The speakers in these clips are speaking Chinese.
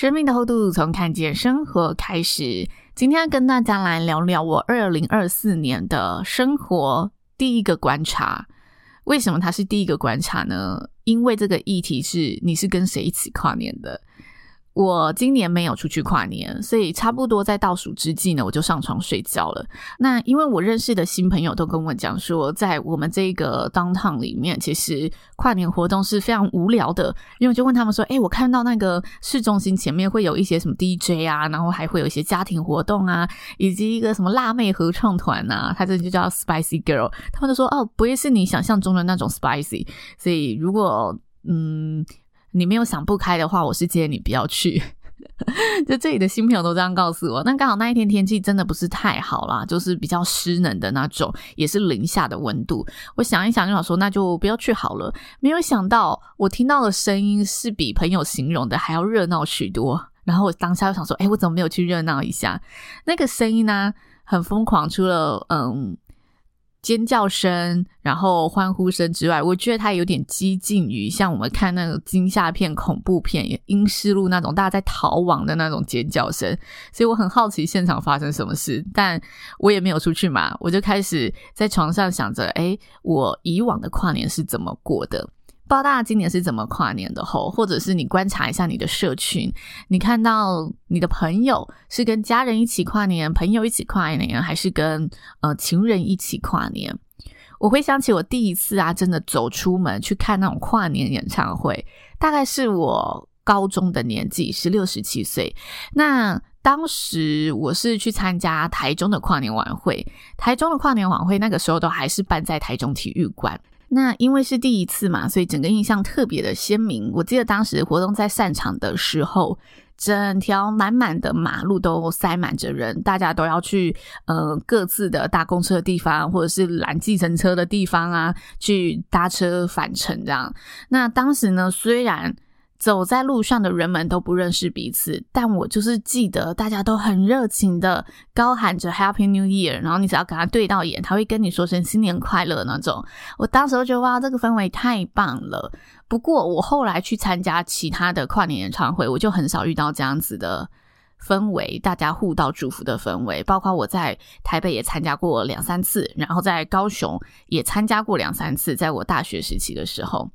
生命的厚度，从看见生活开始。今天跟大家来聊聊我二零二四年的生活第一个观察。为什么它是第一个观察呢？因为这个议题是你是跟谁一起跨年的。我今年没有出去跨年，所以差不多在倒数之际呢，我就上床睡觉了。那因为我认识的新朋友都跟我讲说，在我们这个 downtown 里面，其实跨年活动是非常无聊的。因为我就问他们说：“诶，我看到那个市中心前面会有一些什么 DJ 啊，然后还会有一些家庭活动啊，以及一个什么辣妹合唱团啊，它这就叫 Spicy Girl。”他们就说：“哦，不会是你想象中的那种 Spicy。”所以如果嗯。你没有想不开的话，我是建议你不要去。就这里的新朋友都这样告诉我。但刚好那一天天气真的不是太好啦，就是比较湿冷的那种，也是零下的温度。我想一想就想说，那就不要去好了。没有想到我听到的声音是比朋友形容的还要热闹许多。然后我当下就想说，诶，我怎么没有去热闹一下？那个声音呢，很疯狂，除了嗯。尖叫声，然后欢呼声之外，我觉得它有点激进于像我们看那个惊吓片、恐怖片、阴尸路那种大家在逃亡的那种尖叫声，所以我很好奇现场发生什么事，但我也没有出去嘛，我就开始在床上想着，诶，我以往的跨年是怎么过的。不知道大家今年是怎么跨年的吼，或者是你观察一下你的社群，你看到你的朋友是跟家人一起跨年，朋友一起跨年，还是跟呃情人一起跨年？我回想起我第一次啊，真的走出门去看那种跨年演唱会，大概是我高中的年纪，十六、十七岁。那当时我是去参加台中的跨年晚会，台中的跨年晚会那个时候都还是办在台中体育馆。那因为是第一次嘛，所以整个印象特别的鲜明。我记得当时活动在散场的时候，整条满满的马路都塞满着人，大家都要去呃各自的搭公车的地方，或者是拦计程车的地方啊，去搭车返程这样。那当时呢，虽然走在路上的人们都不认识彼此，但我就是记得大家都很热情的高喊着 Happy New Year，然后你只要跟他对到眼，他会跟你说声新年快乐那种。我当时就觉得哇，这个氛围太棒了。不过我后来去参加其他的跨年演唱会，我就很少遇到这样子的氛围，大家互道祝福的氛围。包括我在台北也参加过两三次，然后在高雄也参加过两三次，在我大学时期的时候。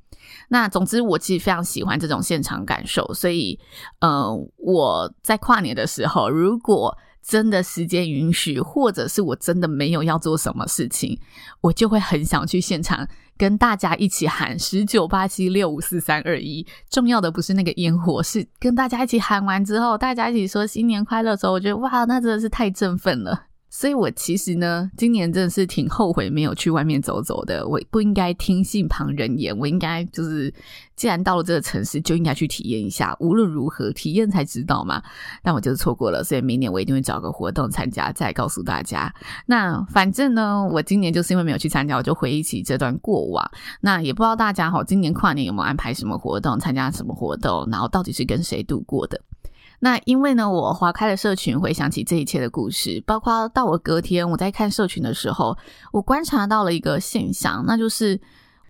那总之，我其实非常喜欢这种现场感受，所以，嗯，我在跨年的时候，如果真的时间允许，或者是我真的没有要做什么事情，我就会很想去现场跟大家一起喊十九八七六五四三二一。重要的不是那个烟火，是跟大家一起喊完之后，大家一起说新年快乐的时候，我觉得哇，那真的是太振奋了。所以我其实呢，今年真的是挺后悔没有去外面走走的。我不应该听信旁人言，我应该就是，既然到了这个城市，就应该去体验一下。无论如何，体验才知道嘛。但我就是错过了，所以明年我一定会找个活动参加，再告诉大家。那反正呢，我今年就是因为没有去参加，我就回忆起这段过往。那也不知道大家齁，今年跨年有没有安排什么活动，参加什么活动，然后到底是跟谁度过的？那因为呢，我划开了社群，回想起这一切的故事，包括到我隔天我在看社群的时候，我观察到了一个现象，那就是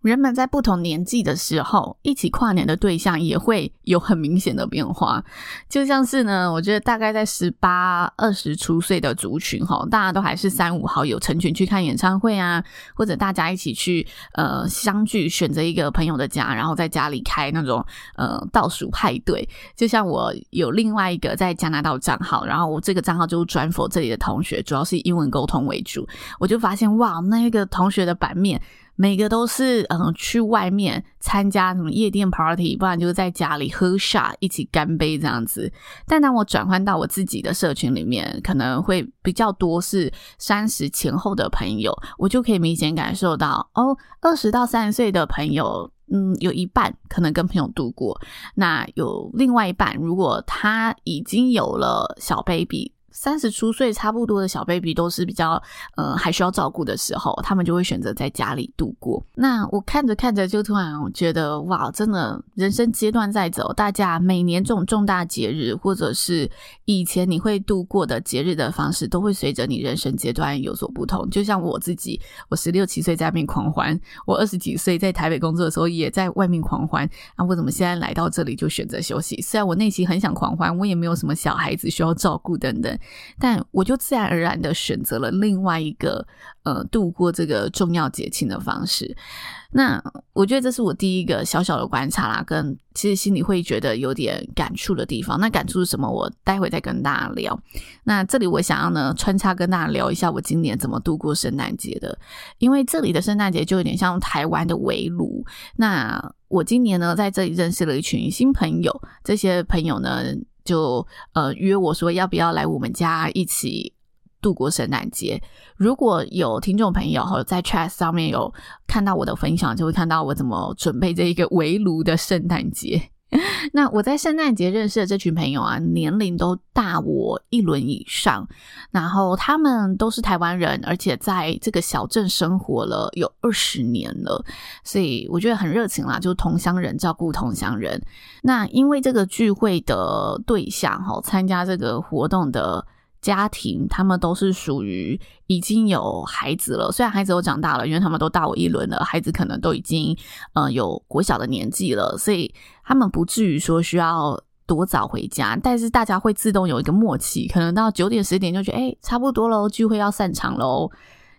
人们在不同年纪的时候，一起跨年的对象也会有很明显的变化。就像是呢，我觉得大概在十八、二十出岁的族群，哈，大家都还是三五好友成群去看演唱会啊，或者大家一起去呃相聚，选择一个朋友的家，然后在家里开那种呃倒数派对。就像我有另外一个在加拿大的账号，然后我这个账号就是专 for 这里的同学，主要是英文沟通为主。我就发现哇，那个同学的版面。每个都是嗯，去外面参加什么夜店 party，不然就是在家里喝 shot 一起干杯这样子。但当我转换到我自己的社群里面，可能会比较多是三十前后的朋友，我就可以明显感受到哦，二十到三十岁的朋友，嗯，有一半可能跟朋友度过，那有另外一半，如果他已经有了小 baby。三十出岁差不多的小 baby 都是比较，呃，还需要照顾的时候，他们就会选择在家里度过。那我看着看着，就突然觉得，哇，真的，人生阶段在走，大家每年这种重大节日，或者是以前你会度过的节日的方式，都会随着你人生阶段有所不同。就像我自己，我十六七岁在外面狂欢，我二十几岁在台北工作的时候也在外面狂欢。啊，我怎么现在来到这里就选择休息？虽然我内心很想狂欢，我也没有什么小孩子需要照顾等等。但我就自然而然的选择了另外一个呃度过这个重要节庆的方式。那我觉得这是我第一个小小的观察啦，跟其实心里会觉得有点感触的地方。那感触是什么？我待会再跟大家聊。那这里我想要呢穿插跟大家聊一下我今年怎么度过圣诞节的，因为这里的圣诞节就有点像台湾的围炉。那我今年呢在这里认识了一群新朋友，这些朋友呢。就呃约我说要不要来我们家一起度过圣诞节？如果有听众朋友哈在 chat 上面有看到我的分享，就会看到我怎么准备这一个围炉的圣诞节。那我在圣诞节认识的这群朋友啊，年龄都大我一轮以上，然后他们都是台湾人，而且在这个小镇生活了有二十年了，所以我觉得很热情啦，就是同乡人照顾同乡人。那因为这个聚会的对象哈，参加这个活动的。家庭，他们都是属于已经有孩子了，虽然孩子都长大了，因为他们都大我一轮了，孩子可能都已经呃有国小的年纪了，所以他们不至于说需要多早回家，但是大家会自动有一个默契，可能到九点十点就觉得哎，差不多喽，聚会要散场喽。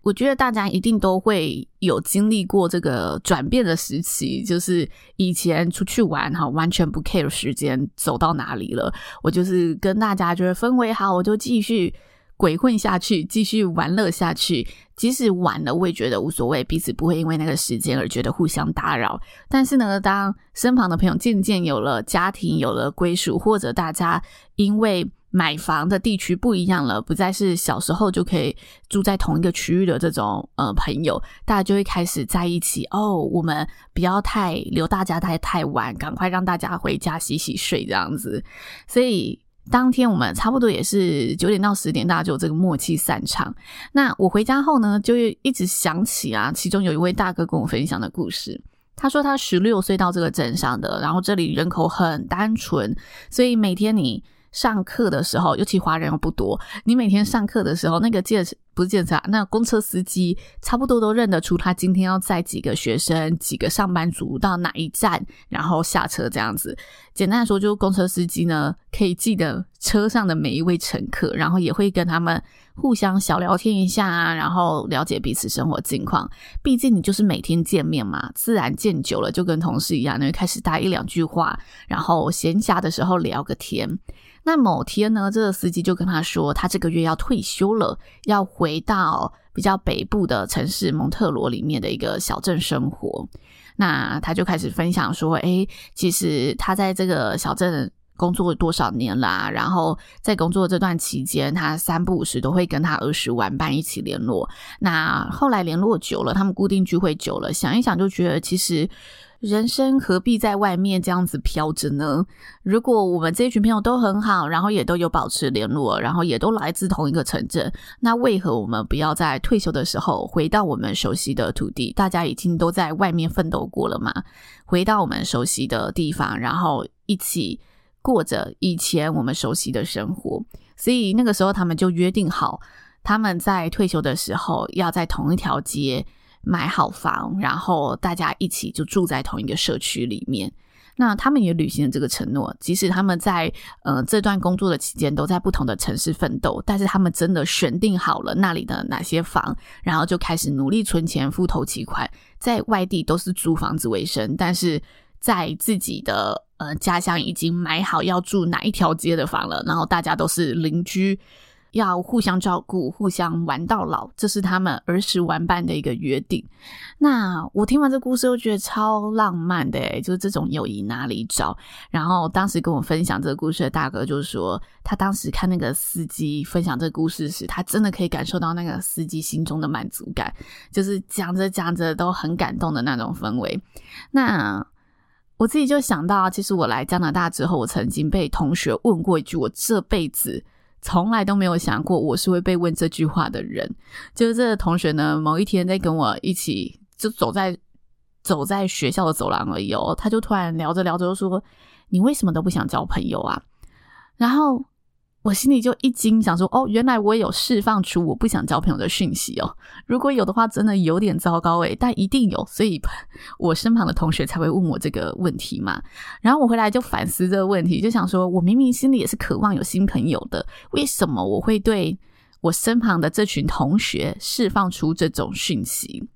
我觉得大家一定都会有经历过这个转变的时期，就是以前出去玩哈，完全不 care 时间走到哪里了，我就是跟大家就是氛围好，我就继续鬼混下去，继续玩乐下去，即使晚了，我也觉得无所谓，彼此不会因为那个时间而觉得互相打扰。但是呢，当身旁的朋友渐渐有了家庭，有了归属，或者大家因为买房的地区不一样了，不再是小时候就可以住在同一个区域的这种呃朋友，大家就会开始在一起哦。我们不要太留大家太太晚，赶快让大家回家洗洗睡这样子。所以当天我们差不多也是九点到十点，大家就有这个默契散场。那我回家后呢，就一直想起啊，其中有一位大哥跟我分享的故事。他说他十六岁到这个镇上的，然后这里人口很单纯，所以每天你。上课的时候，尤其华人又不多，你每天上课的时候，那个介不是介绍，那、公车司机差不多都认得出他今天要载几个学生、几个上班族到哪一站，然后下车这样子。简单来说，就是公车司机呢可以记得车上的每一位乘客，然后也会跟他们互相小聊天一下啊，然后了解彼此生活近况。毕竟你就是每天见面嘛，自然见久了就跟同事一样，你会开始搭一两句话，然后闲暇的时候聊个天。那某天呢，这个司机就跟他说，他这个月要退休了，要回到比较北部的城市蒙特罗里面的一个小镇生活。那他就开始分享说，诶，其实他在这个小镇工作多少年啦，然后在工作这段期间，他三不五时都会跟他儿时玩伴一起联络。那后来联络久了，他们固定聚会久了，想一想就觉得其实。人生何必在外面这样子飘着呢？如果我们这群朋友都很好，然后也都有保持联络，然后也都来自同一个城镇，那为何我们不要在退休的时候回到我们熟悉的土地？大家已经都在外面奋斗过了嘛，回到我们熟悉的地方，然后一起过着以前我们熟悉的生活。所以那个时候他们就约定好，他们在退休的时候要在同一条街。买好房，然后大家一起就住在同一个社区里面。那他们也履行了这个承诺，即使他们在呃这段工作的期间都在不同的城市奋斗，但是他们真的选定好了那里的哪些房，然后就开始努力存钱付头期款，在外地都是租房子为生，但是在自己的呃家乡已经买好要住哪一条街的房了，然后大家都是邻居。要互相照顾，互相玩到老，这是他们儿时玩伴的一个约定。那我听完这故事，我觉得超浪漫的，就是这种友谊哪里找？然后当时跟我分享这个故事的大哥就说，他当时看那个司机分享这个故事时，他真的可以感受到那个司机心中的满足感，就是讲着讲着都很感动的那种氛围。那我自己就想到，其实我来加拿大之后，我曾经被同学问过一句，我这辈子。从来都没有想过我是会被问这句话的人。就是这个同学呢，某一天在跟我一起就走在走在学校的走廊而已哦，他就突然聊着聊着就说：“你为什么都不想交朋友啊？”然后。我心里就一惊，想说：“哦，原来我也有释放出我不想交朋友的讯息哦。如果有的话，真的有点糟糕诶，但一定有，所以 我身旁的同学才会问我这个问题嘛。然后我回来就反思这个问题，就想说：我明明心里也是渴望有新朋友的，为什么我会对我身旁的这群同学释放出这种讯息？”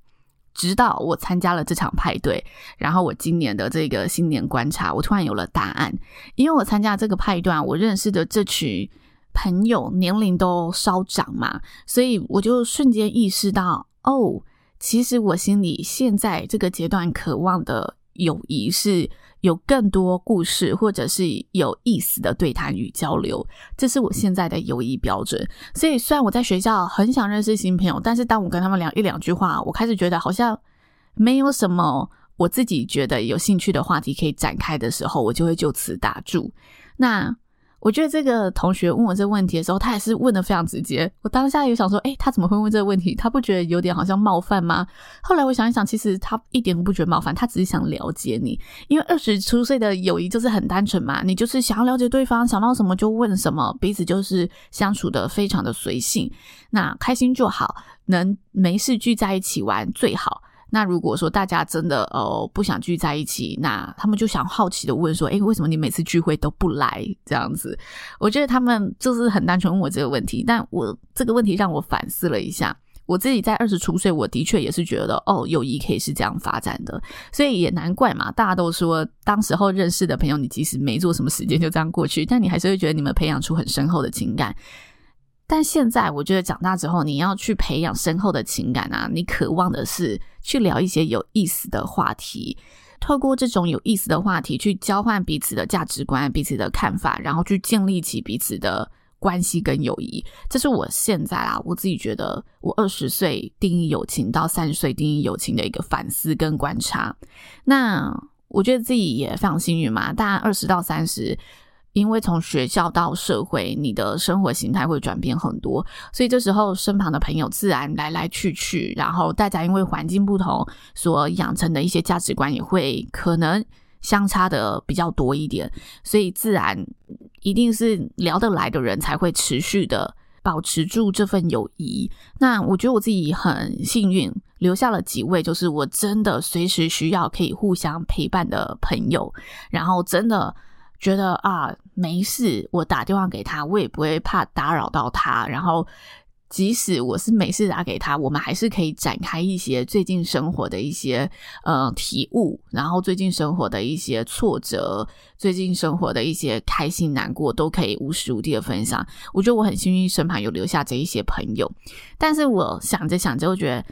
直到我参加了这场派对，然后我今年的这个新年观察，我突然有了答案。因为我参加这个派对，我认识的这群朋友年龄都稍长嘛，所以我就瞬间意识到，哦，其实我心里现在这个阶段渴望的友谊是。有更多故事，或者是有意思的对谈与交流，这是我现在的友谊标准。所以，虽然我在学校很想认识新朋友，但是当我跟他们聊一两句话，我开始觉得好像没有什么我自己觉得有兴趣的话题可以展开的时候，我就会就此打住。那。我觉得这个同学问我这个问题的时候，他也是问的非常直接。我当下有想说，诶，他怎么会问这个问题？他不觉得有点好像冒犯吗？后来我想一想，其实他一点都不觉得冒犯，他只是想了解你。因为二十出岁的友谊就是很单纯嘛，你就是想要了解对方，想到什么就问什么，彼此就是相处的非常的随性，那开心就好，能没事聚在一起玩最好。那如果说大家真的呃不想聚在一起，那他们就想好奇的问说：“诶，为什么你每次聚会都不来？”这样子，我觉得他们就是很单纯问我这个问题。但我这个问题让我反思了一下，我自己在二十出岁，我的确也是觉得哦，友谊可以是这样发展的，所以也难怪嘛。大家都说，当时候认识的朋友，你即使没做什么时间就这样过去，但你还是会觉得你们培养出很深厚的情感。但现在我觉得长大之后，你要去培养深厚的情感啊，你渴望的是去聊一些有意思的话题，透过这种有意思的话题去交换彼此的价值观、彼此的看法，然后去建立起彼此的关系跟友谊。这是我现在啊，我自己觉得我二十岁定义友情到三十岁定义友情的一个反思跟观察。那我觉得自己也非常幸运嘛，大概二十到三十。因为从学校到社会，你的生活形态会转变很多，所以这时候身旁的朋友自然来来去去，然后大家因为环境不同，所养成的一些价值观也会可能相差的比较多一点，所以自然一定是聊得来的人才会持续的保持住这份友谊。那我觉得我自己很幸运，留下了几位，就是我真的随时需要可以互相陪伴的朋友，然后真的。觉得啊，没事，我打电话给他，我也不会怕打扰到他。然后，即使我是没事打给他，我们还是可以展开一些最近生活的一些呃体悟，然后最近生活的一些挫折，最近生活的一些开心难过，都可以无时无地的分享。我觉得我很幸运，身旁有留下这一些朋友。但是我想着想着，我觉得。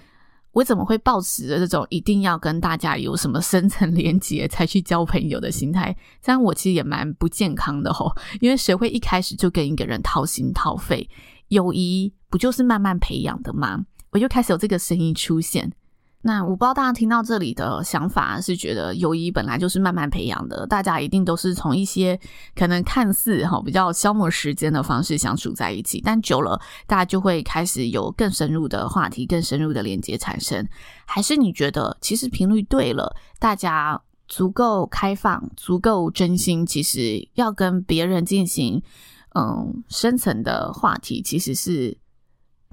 我怎么会抱持着这种一定要跟大家有什么深层连接才去交朋友的心态？这样我其实也蛮不健康的吼，因为谁会一开始就跟一个人掏心掏肺？友谊不就是慢慢培养的吗？我就开始有这个声音出现。那我不知道大家听到这里的想法是觉得友谊本来就是慢慢培养的，大家一定都是从一些可能看似哈比较消磨时间的方式相处在一起，但久了大家就会开始有更深入的话题、更深入的连接产生。还是你觉得其实频率对了，大家足够开放、足够真心，其实要跟别人进行嗯深层的话题，其实是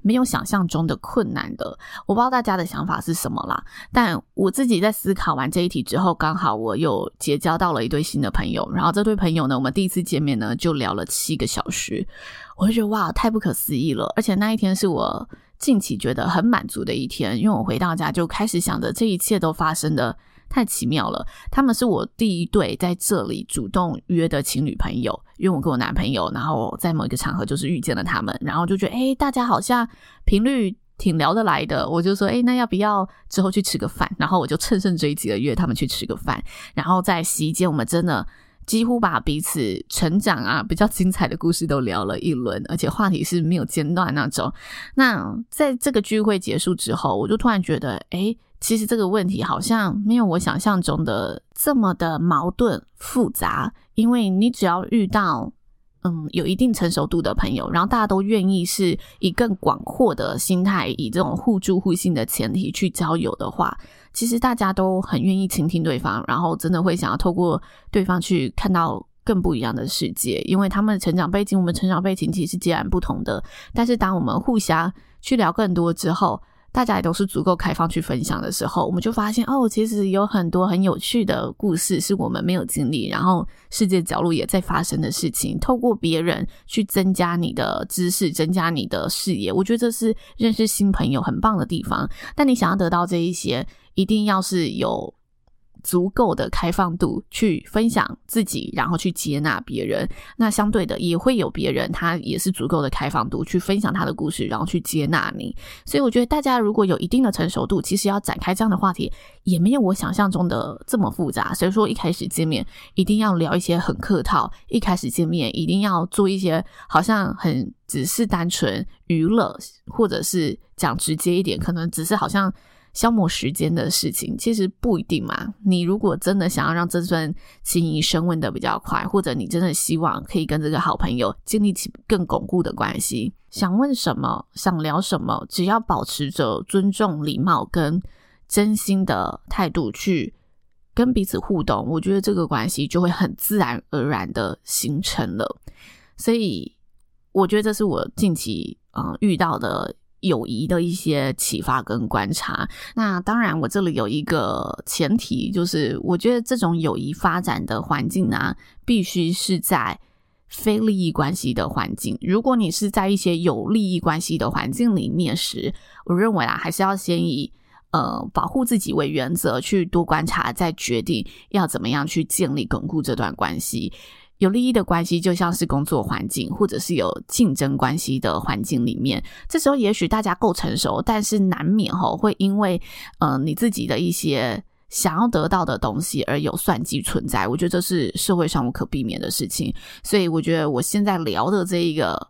没有想象中的困难的。我不知道大家的想法是什么啦，但我自己在思考完这一题之后，刚好我又结交到了一对新的朋友，然后这对朋友呢，我们第一次见面呢就聊了七个小时，我就觉得哇，太不可思议了！而且那一天是我近期觉得很满足的一天，因为我回到家就开始想着这一切都发生的。太奇妙了！他们是我第一对在这里主动约的情侣朋友，因为我跟我男朋友，然后在某一个场合就是遇见了他们，然后就觉得哎，大家好像频率挺聊得来的，我就说哎，那要不要之后去吃个饭？然后我就趁胜追击的约他们去吃个饭，然后在席间我们真的几乎把彼此成长啊比较精彩的故事都聊了一轮，而且话题是没有间断那种。那在这个聚会结束之后，我就突然觉得哎。其实这个问题好像没有我想象中的这么的矛盾复杂，因为你只要遇到嗯有一定成熟度的朋友，然后大家都愿意是以更广阔的心态，以这种互助互信的前提去交友的话，其实大家都很愿意倾听对方，然后真的会想要透过对方去看到更不一样的世界，因为他们的成长背景，我们成长背景其实截然不同的。但是当我们互相去聊更多之后，大家也都是足够开放去分享的时候，我们就发现哦，其实有很多很有趣的故事是我们没有经历，然后世界角落也在发生的事情。透过别人去增加你的知识，增加你的视野，我觉得这是认识新朋友很棒的地方。但你想要得到这一些，一定要是有。足够的开放度去分享自己，然后去接纳别人。那相对的，也会有别人，他也是足够的开放度去分享他的故事，然后去接纳你。所以我觉得大家如果有一定的成熟度，其实要展开这样的话题，也没有我想象中的这么复杂。所以说一开始见面一定要聊一些很客套，一开始见面一定要做一些好像很只是单纯娱乐，或者是讲直接一点，可能只是好像。消磨时间的事情其实不一定嘛。你如果真的想要让这段情谊升温的比较快，或者你真的希望可以跟这个好朋友建立起更巩固的关系，想问什么，想聊什么，只要保持着尊重、礼貌跟真心的态度去跟彼此互动，我觉得这个关系就会很自然而然的形成了。所以，我觉得这是我近期嗯遇到的。友谊的一些启发跟观察，那当然我这里有一个前提，就是我觉得这种友谊发展的环境呢，必须是在非利益关系的环境。如果你是在一些有利益关系的环境里面时，我认为啊，还是要先以呃保护自己为原则，去多观察，再决定要怎么样去建立巩固这段关系。有利益的关系就像是工作环境，或者是有竞争关系的环境里面，这时候也许大家够成熟，但是难免吼会因为呃你自己的一些想要得到的东西而有算计存在。我觉得这是社会上无可避免的事情，所以我觉得我现在聊的这一个。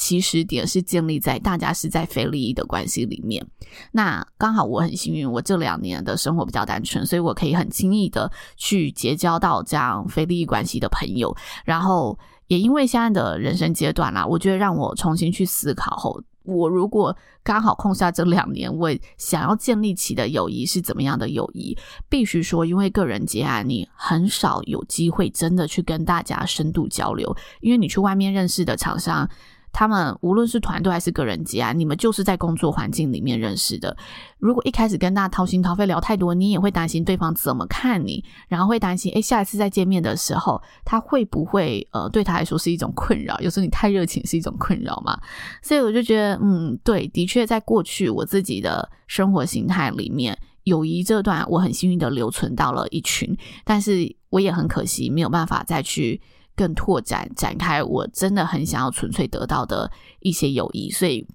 起始点是建立在大家是在非利益的关系里面。那刚好我很幸运，我这两年的生活比较单纯，所以我可以很轻易的去结交到这样非利益关系的朋友。然后也因为现在的人生阶段啦，我觉得让我重新去思考后，我如果刚好空下这两年，我想要建立起的友谊是怎么样的友谊？必须说，因为个人结案，你很少有机会真的去跟大家深度交流，因为你去外面认识的厂商。他们无论是团队还是个人接案，你们就是在工作环境里面认识的。如果一开始跟大家掏心掏肺聊太多，你也会担心对方怎么看你，然后会担心，诶，下一次再见面的时候，他会不会呃对他来说是一种困扰？有时候你太热情是一种困扰嘛。所以我就觉得，嗯，对，的确，在过去我自己的生活形态里面，友谊这段我很幸运的留存到了一群，但是我也很可惜没有办法再去。更拓展展开，我真的很想要纯粹得到的一些友谊，所以，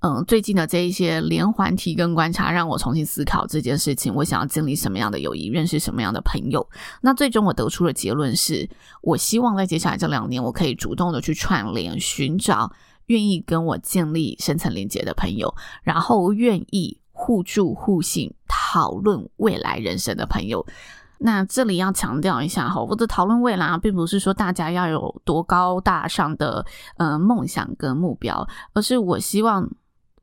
嗯，最近的这一些连环提跟观察，让我重新思考这件事情。我想要建立什么样的友谊，认识什么样的朋友？那最终我得出的结论是，我希望在接下来这两年，我可以主动的去串联，寻找愿意跟我建立深层连接的朋友，然后愿意互助互信、讨论未来人生的朋友。那这里要强调一下哈，我的讨论未来，并不是说大家要有多高大上的呃梦想跟目标，而是我希望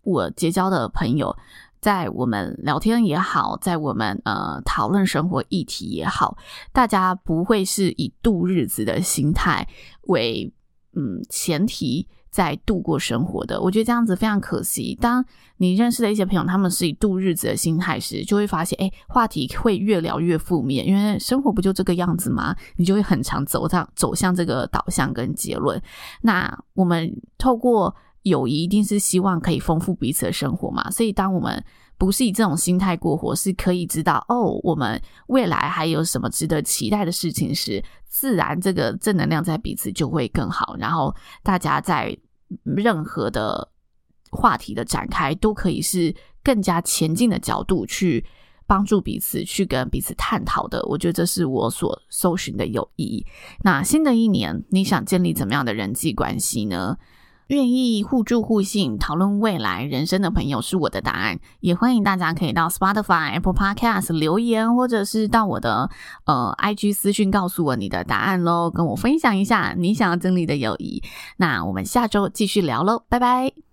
我结交的朋友，在我们聊天也好，在我们呃讨论生活议题也好，大家不会是以度日子的心态为嗯前提。在度过生活的。我觉得这样子非常可惜。当你认识的一些朋友，他们是以度日子的心态时，就会发现，哎，话题会越聊越负面，因为生活不就这个样子吗？你就会很常走上走向这个导向跟结论。那我们透过友谊，一定是希望可以丰富彼此的生活嘛。所以，当我们不是以这种心态过活，是可以知道哦，我们未来还有什么值得期待的事情时，自然这个正能量在彼此就会更好。然后大家在任何的话题的展开，都可以是更加前进的角度去帮助彼此，去跟彼此探讨的。我觉得这是我所搜寻的友谊。那新的一年，你想建立怎么样的人际关系呢？愿意互助互信、讨论未来人生的朋友是我的答案，也欢迎大家可以到 Spotify、Apple Podcast 留言，或者是到我的呃 IG 私讯告诉我你的答案喽，跟我分享一下你想要经历的友谊。那我们下周继续聊喽，拜拜。